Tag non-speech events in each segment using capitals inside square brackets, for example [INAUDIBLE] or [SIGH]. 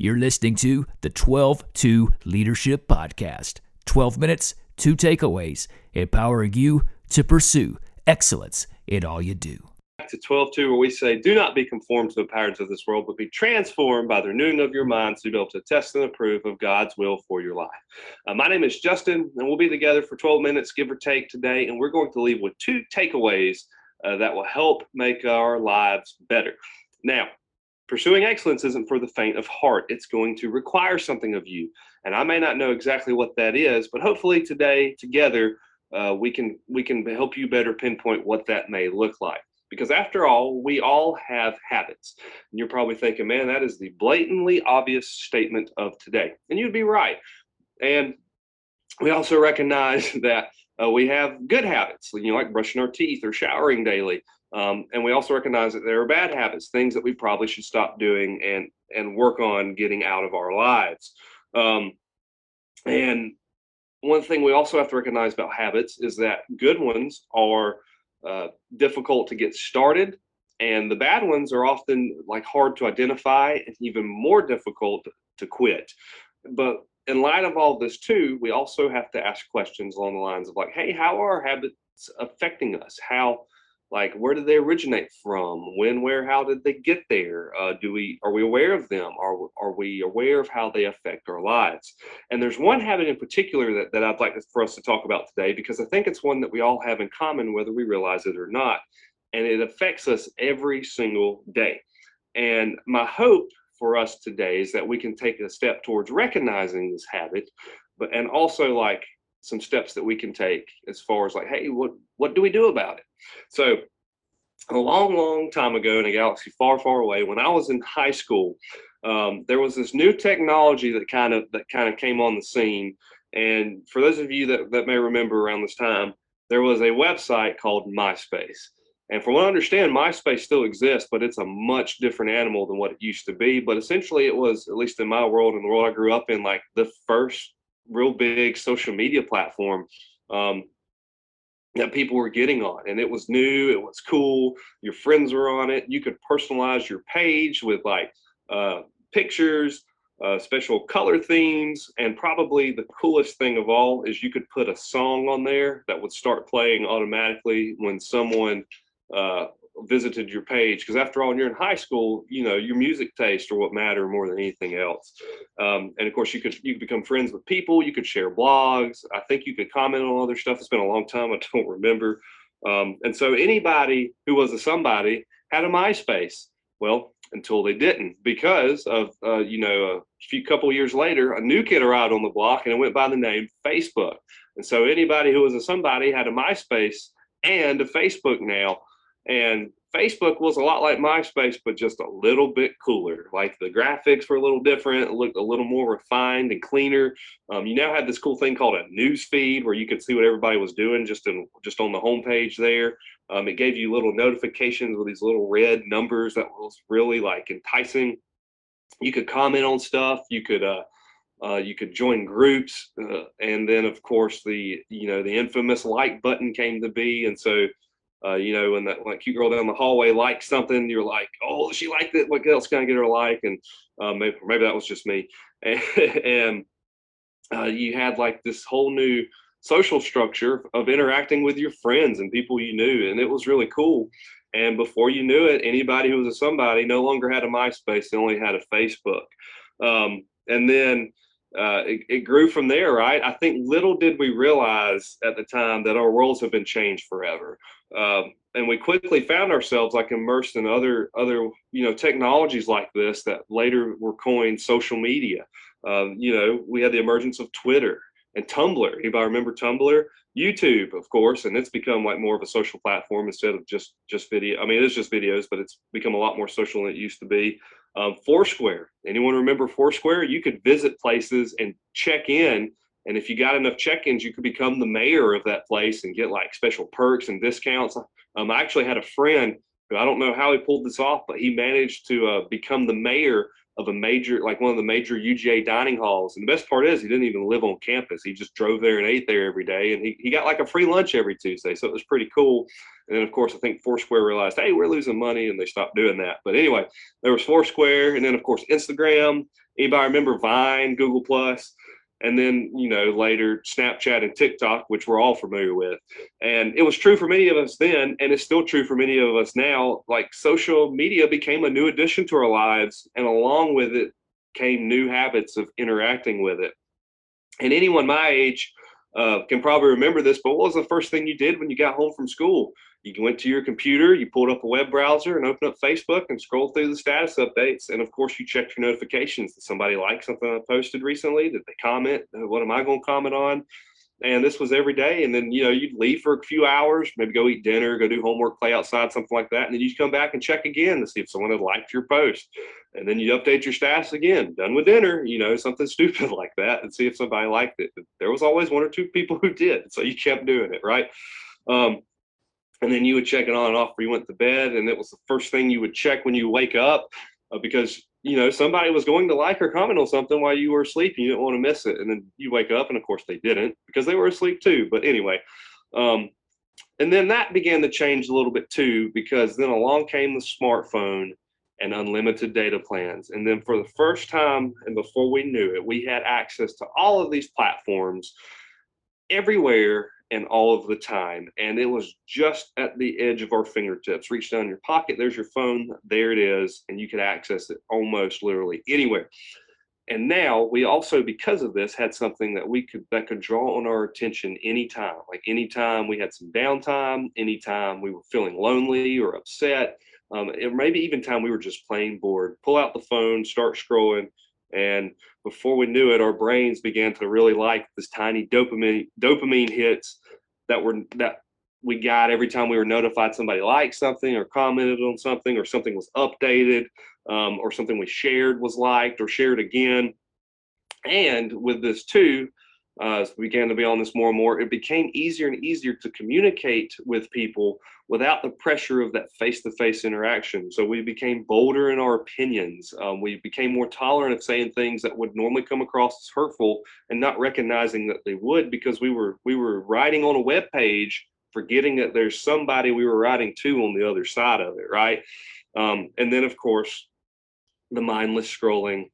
You're listening to the 12 2 Leadership Podcast 12 minutes, two takeaways, empowering you to pursue excellence in all you do. To 12 2, where we say, Do not be conformed to the patterns of this world, but be transformed by the renewing of your mind to be able to test and approve of God's will for your life. Uh, my name is Justin, and we'll be together for 12 minutes, give or take, today, and we're going to leave with two takeaways uh, that will help make our lives better. Now, Pursuing excellence isn't for the faint of heart. It's going to require something of you. And I may not know exactly what that is, but hopefully today together uh, we can we can help you better pinpoint what that may look like. Because after all, we all have habits. And you're probably thinking, man, that is the blatantly obvious statement of today. And you'd be right. And we also recognize [LAUGHS] that uh, we have good habits, you know, like brushing our teeth or showering daily. Um, and we also recognize that there are bad habits, things that we probably should stop doing and and work on getting out of our lives. Um, and one thing we also have to recognize about habits is that good ones are uh, difficult to get started, and the bad ones are often like hard to identify and even more difficult to quit. But in light of all this too, we also have to ask questions along the lines of like, hey, how are our habits affecting us? How like where did they originate from? When where how did they get there? Uh, do we are we aware of them? Are, are we aware of how they affect our lives? And there's one habit in particular that, that i'd like for us to talk about today because i think it's one that we all have in common whether we realize it or not and it affects us every single day. And my hope for us today is that we can take a step towards recognizing this habit but and also like some steps that we can take as far as like, hey, what what do we do about it? So a long, long time ago in a galaxy far, far away, when I was in high school, um, there was this new technology that kind of that kind of came on the scene. And for those of you that, that may remember around this time, there was a website called MySpace. And from what I understand, MySpace still exists, but it's a much different animal than what it used to be. But essentially, it was, at least in my world and the world I grew up in, like the first real big social media platform um, that people were getting on and it was new it was cool your friends were on it you could personalize your page with like uh, pictures uh, special color themes and probably the coolest thing of all is you could put a song on there that would start playing automatically when someone uh, visited your page because after all when you're in high school you know your music taste are what matter more than anything else. Um, and of course you could you could become friends with people you could share blogs i think you could comment on other stuff it's been a long time i [LAUGHS] don't remember. Um, and so anybody who was a somebody had a myspace. Well until they didn't because of uh, you know a few couple years later a new kid arrived on the block and it went by the name facebook. And so anybody who was a somebody had a myspace and a facebook now and Facebook was a lot like MySpace, but just a little bit cooler. Like the graphics were a little different, looked a little more refined and cleaner. Um, you now had this cool thing called a news feed where you could see what everybody was doing just in just on the homepage there. Um, it gave you little notifications with these little red numbers that was really like enticing. You could comment on stuff. You could uh, uh, you could join groups, uh, and then of course the you know the infamous like button came to be, and so uh, you know, when that like cute girl down the hallway likes something, you're like, oh, she liked it. What else can I get her like? And uh, maybe maybe that was just me. And, [LAUGHS] and uh, you had like this whole new social structure of interacting with your friends and people you knew, and it was really cool. And before you knew it, anybody who was a somebody no longer had a MySpace; they only had a Facebook. Um, and then uh, it, it, grew from there, right? I think little did we realize at the time that our worlds have been changed forever, um, and we quickly found ourselves like immersed in other other you know technologies like this that later were coined social media. Um, you know, we had the emergence of Twitter and Tumblr. Anybody remember Tumblr? YouTube, of course, and it's become like more of a social platform instead of just just video. I mean, it's just videos, but it's become a lot more social than it used to be. Um, Foursquare. Anyone remember Foursquare? You could visit places and check in. And if you got enough check-ins, you could become the mayor of that place and get like special perks and discounts. Um, I actually had a friend who I don't know how he pulled this off, but he managed to uh, become the mayor of a major, like one of the major UGA dining halls. And the best part is he didn't even live on campus. He just drove there and ate there every day. And he, he got like a free lunch every Tuesday. So it was pretty cool. And then, of course, I think Foursquare realized, hey, we're losing money. And they stopped doing that. But anyway, there was Foursquare. And then, of course, Instagram. Anybody remember Vine, Google and then you know later snapchat and tiktok which we're all familiar with and it was true for many of us then and it's still true for many of us now like social media became a new addition to our lives and along with it came new habits of interacting with it and anyone my age uh, can probably remember this but what was the first thing you did when you got home from school you went to your computer, you pulled up a web browser and opened up Facebook and scrolled through the status updates. And of course, you checked your notifications. Did somebody like something I posted recently? Did they comment? What am I going to comment on? And this was every day. And then, you know, you'd leave for a few hours, maybe go eat dinner, go do homework, play outside, something like that. And then you'd come back and check again to see if someone had liked your post. And then you update your status again, done with dinner, you know, [LAUGHS] something stupid like that, and see if somebody liked it. There was always one or two people [LAUGHS] who did. So you kept doing it, right? Um, and then you would check it on and off before you went to bed and it was the first thing you would check when you wake up uh, because you know somebody was going to like or comment on something while you were asleep and you didn't want to miss it and then you wake up and of course they didn't because they were asleep too but anyway um, and then that began to change a little bit too because then along came the smartphone and unlimited data plans and then for the first time and before we knew it we had access to all of these platforms everywhere and all of the time. And it was just at the edge of our fingertips. Reach down in your pocket, there's your phone, there it is, and you could access it almost literally anywhere. And now we also, because of this, had something that we could that could draw on our attention anytime. Like anytime we had some downtime, anytime we were feeling lonely or upset, um, or maybe even time we were just plain bored. Pull out the phone, start scrolling, and before we knew it, our brains began to really like this tiny dopamine dopamine hits that were that we got every time we were notified somebody liked something or commented on something or something was updated um, or something we shared was liked or shared again. And with this too, uh, as we began to be on this more and more, it became easier and easier to communicate with people without the pressure of that face-to-face interaction. So we became bolder in our opinions. Um, we became more tolerant of saying things that would normally come across as hurtful and not recognizing that they would because we were we were writing on a web page, forgetting that there's somebody we were writing to on the other side of it, right? Um, and then of course, the mindless scrolling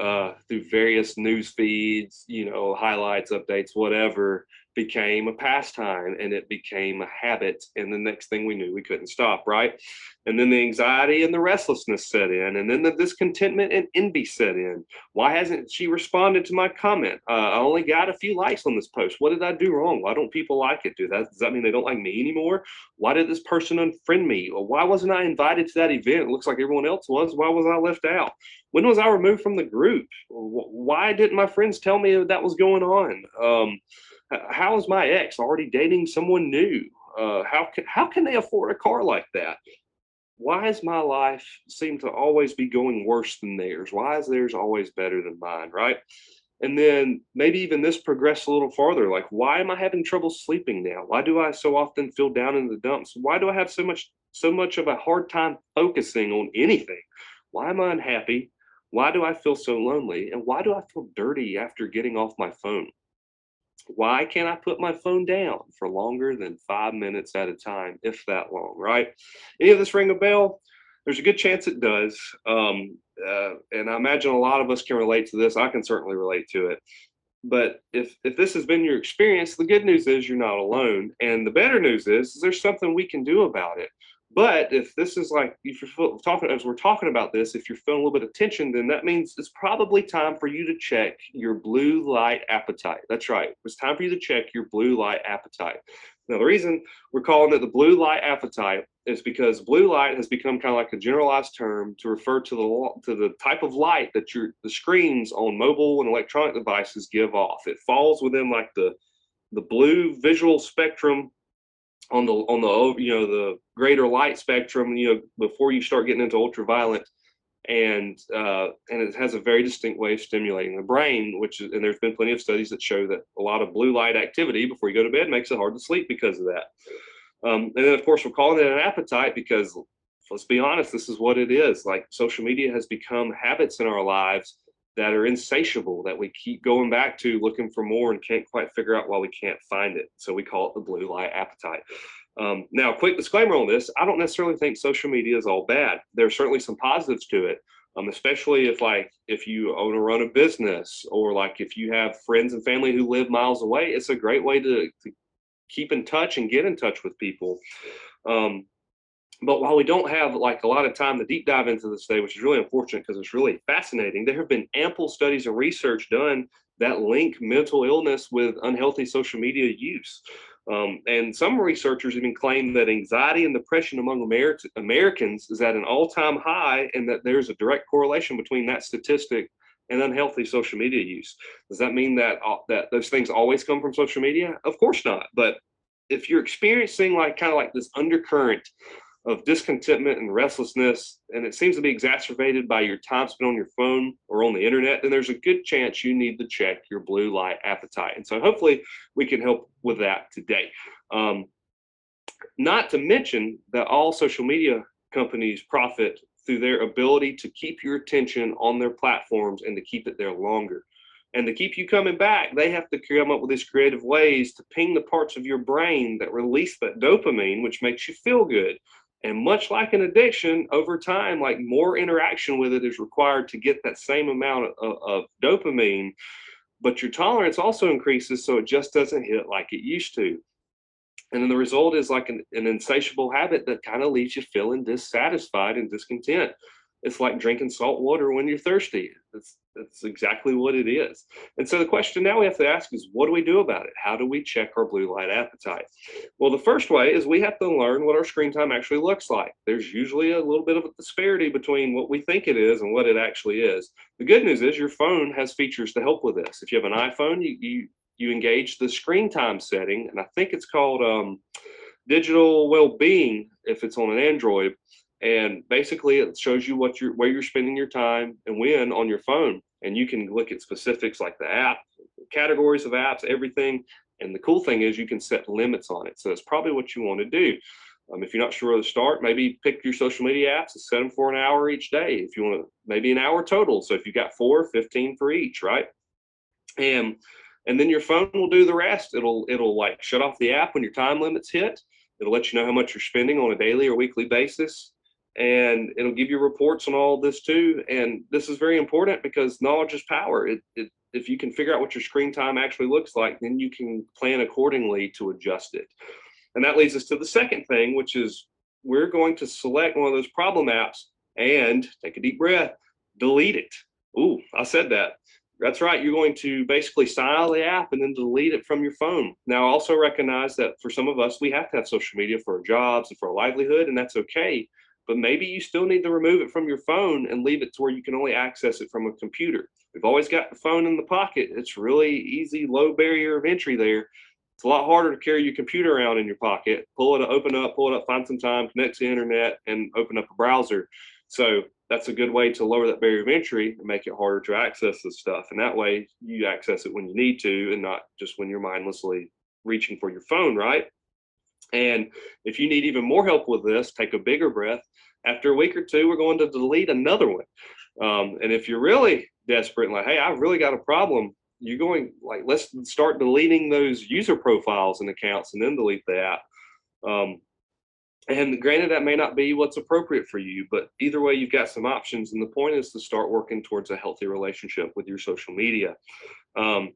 uh, through various news feeds, you know, highlights, updates, whatever, became a pastime and it became a habit. And the next thing we knew, we couldn't stop, right? And then the anxiety and the restlessness set in, and then the discontentment and envy set in. Why hasn't she responded to my comment? Uh, I only got a few likes on this post. What did I do wrong? Why don't people like it? Do that? Does that mean they don't like me anymore? Why did this person unfriend me? Or why wasn't I invited to that event? It looks like everyone else was. Why was I left out? When was I removed from the group? Why didn't my friends tell me that was going on? Um, how is my ex already dating someone new? Uh, how can how can they afford a car like that? Why does my life seem to always be going worse than theirs? Why is theirs always better than mine? Right? And then maybe even this progressed a little farther. Like, why am I having trouble sleeping now? Why do I so often feel down in the dumps? Why do I have so much so much of a hard time focusing on anything? Why am I unhappy? Why do I feel so lonely? And why do I feel dirty after getting off my phone? Why can't I put my phone down for longer than five minutes at a time, if that long, right? Any of this ring a bell? There's a good chance it does. Um, uh, and I imagine a lot of us can relate to this. I can certainly relate to it. But if, if this has been your experience, the good news is you're not alone. And the better news is, is there's something we can do about it. But if this is like if you're talking as we're talking about this, if you're feeling a little bit of tension, then that means it's probably time for you to check your blue light appetite. That's right. It's time for you to check your blue light appetite. Now, the reason we're calling it the blue light appetite is because blue light has become kind of like a generalized term to refer to the to the type of light that your the screens on mobile and electronic devices give off. It falls within like the the blue visual spectrum on the on the you know the greater light spectrum you know before you start getting into ultraviolet. And uh, and it has a very distinct way of stimulating the brain which is and there's been plenty of studies that show that a lot of blue light activity before you go to bed makes it hard to sleep because of that. Um, and then of course we're calling it an appetite because let's be honest this is what it is. Like social media has become habits in our lives that are insatiable that we keep going back to looking for more and can't quite figure out why we can't find it. So we call it the blue light appetite. Um, now, quick disclaimer on this I don't necessarily think social media is all bad. There's certainly some positives to it, um, especially if like if you own or run a business or like if you have friends and family who live miles away it's a great way to, to keep in touch and get in touch with people um, but while we don't have like a lot of time to deep dive into this today which is really unfortunate because it's really fascinating there have been ample studies and research done that link mental illness with unhealthy social media use um, and some researchers even claim that anxiety and depression among Amer- Americans is at an all time high, and that there's a direct correlation between that statistic and unhealthy social media use. Does that mean that uh, that those things always come from social media? Of course not. But if you're experiencing like kind of like this undercurrent of discontentment and restlessness, and it seems to be exacerbated by your time spent on your phone or on the internet, then there's a good chance you need to check your blue light appetite. And so hopefully we can help with that today. Um, not to mention that all social media companies profit through their ability to keep your attention on their platforms and to keep it there longer. And to keep you coming back, they have to come up with these creative ways to ping the parts of your brain that release that dopamine, which makes you feel good. And much like an addiction, over time, like more interaction with it is required to get that same amount of, of dopamine. But your tolerance also increases, so it just doesn't hit like it used to. And then the result is like an, an insatiable habit that kind of leaves you feeling dissatisfied and discontent it's like drinking salt water when you're thirsty. That's that's exactly what it is. And so the question now we have to ask is what do we do about it? How do we check our blue light appetite? Well, the first way is we have to learn what our screen time actually looks like. There's usually a little bit of a disparity between what we think it is and what it actually is. The good news is your phone has features to help with this. If you have an iPhone, you you, you engage the screen time setting, and I think it's called um, digital well-being if it's on an Android and basically it shows you what you're where you're spending your time and when on your phone. And you can look at specifics like the app categories of apps everything. And the cool thing is you can set limits on it. So that's probably what you want to do. Um, if you're not sure where to start maybe pick your social media apps and set them for an hour each day. If you want to maybe an hour total. So if you got four 15 for each right? And and then your phone will do the rest. It'll it'll like shut off the app when your time limits hit. It'll let you know how much you're spending on a daily or weekly basis and it'll give you reports on all this too. And this is very important because knowledge is power. It, it, if you can figure out what your screen time actually looks like, then you can plan accordingly to adjust it. And that leads us to the second thing, which is we're going to select one of those problem apps and take a deep breath, delete it. Ooh, I said that. That's right. You're going to basically style the app and then delete it from your phone. Now, also recognize that for some of us, we have to have social media for our jobs and for our livelihood, and that's okay but maybe you still need to remove it from your phone and leave it to where you can only access it from a computer. We've always got the phone in the pocket. It's really easy, low barrier of entry there. It's a lot harder to carry your computer around in your pocket. Pull it, open up, pull it up, find some time, connect to the internet, and open up a browser. So that's a good way to lower that barrier of entry and make it harder to access this stuff. And that way you access it when you need to and not just when you're mindlessly reaching for your phone, right? And if you need even more help with this, take a bigger breath. After a week or two, we're going to delete another one. Um, and if you're really desperate and like, hey, I've really got a problem, you're going like, let's start deleting those user profiles and accounts and then delete the app. Um, and granted, that may not be what's appropriate for you, but either way, you've got some options. And the point is to start working towards a healthy relationship with your social media. Um,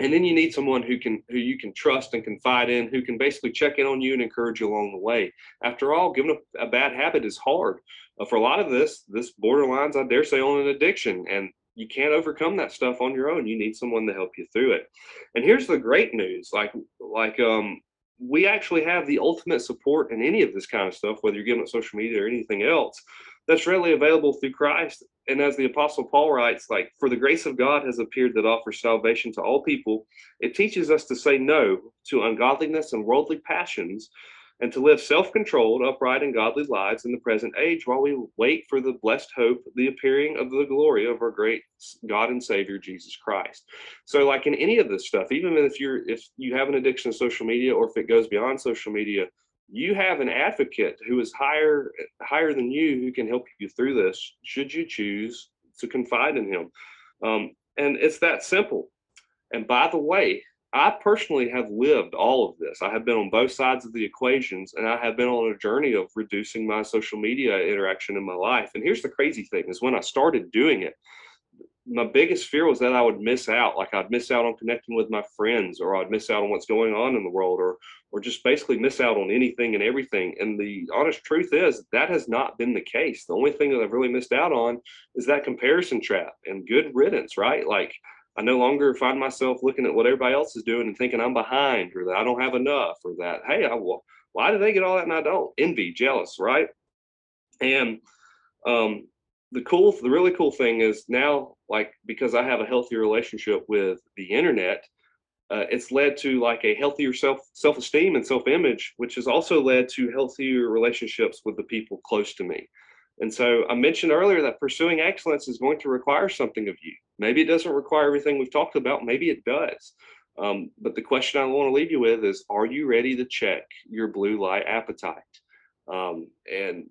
and then you need someone who can who you can trust and confide in who can basically check in on you and encourage you along the way. After all giving a, a bad habit is hard. Uh, for a lot of this this borderlines i dare say on an addiction and you can't overcome that stuff on your own. You need someone to help you through it. And here's the great news like like um we actually have the ultimate support in any of this kind of stuff whether you're giving it social media or anything else that's readily available through Christ. And as the Apostle Paul writes, like, for the grace of God has appeared that offers salvation to all people. It teaches us to say no to ungodliness and worldly passions and to live self controlled, upright, and godly lives in the present age while we wait for the blessed hope, the appearing of the glory of our great God and Savior, Jesus Christ. So, like in any of this stuff, even if you're if you have an addiction to social media or if it goes beyond social media, you have an advocate who is higher higher than you who can help you through this should you choose to confide in him um, and it's that simple and by the way I personally have lived all of this. I have been on both sides of the equations and I have been on a journey of reducing my social media interaction in my life. And here's the crazy thing is when I started doing it, my biggest fear was that I would miss out. Like I'd miss out on connecting with my friends or I'd miss out on what's going on in the world or or just basically miss out on anything and everything. And the honest truth is that has not been the case. The only thing that I've really missed out on is that comparison trap and good riddance, right? Like I no longer find myself looking at what everybody else is doing and thinking I'm behind or that I don't have enough or that, hey, I, well, why do they get all that and I don't? Envy, jealous, right? And um, the cool, the really cool thing is now, like, because I have a healthy relationship with the internet, uh, it's led to like a healthier self self esteem and self image, which has also led to healthier relationships with the people close to me. And so I mentioned earlier that pursuing excellence is going to require something of you. Maybe it doesn't require everything we've talked about. Maybe it does. Um, but the question I want to leave you with is Are you ready to check your blue light appetite? Um, and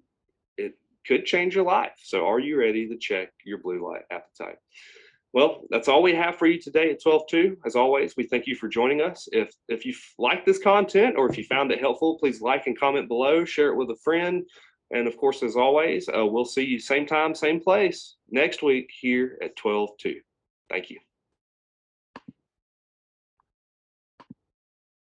could change your life. So, are you ready to check your blue light appetite? Well, that's all we have for you today at 12.2. As always, we thank you for joining us. If if you like this content or if you found it helpful, please like and comment below, share it with a friend. And of course, as always, uh, we'll see you same time, same place next week here at 12 2. Thank you.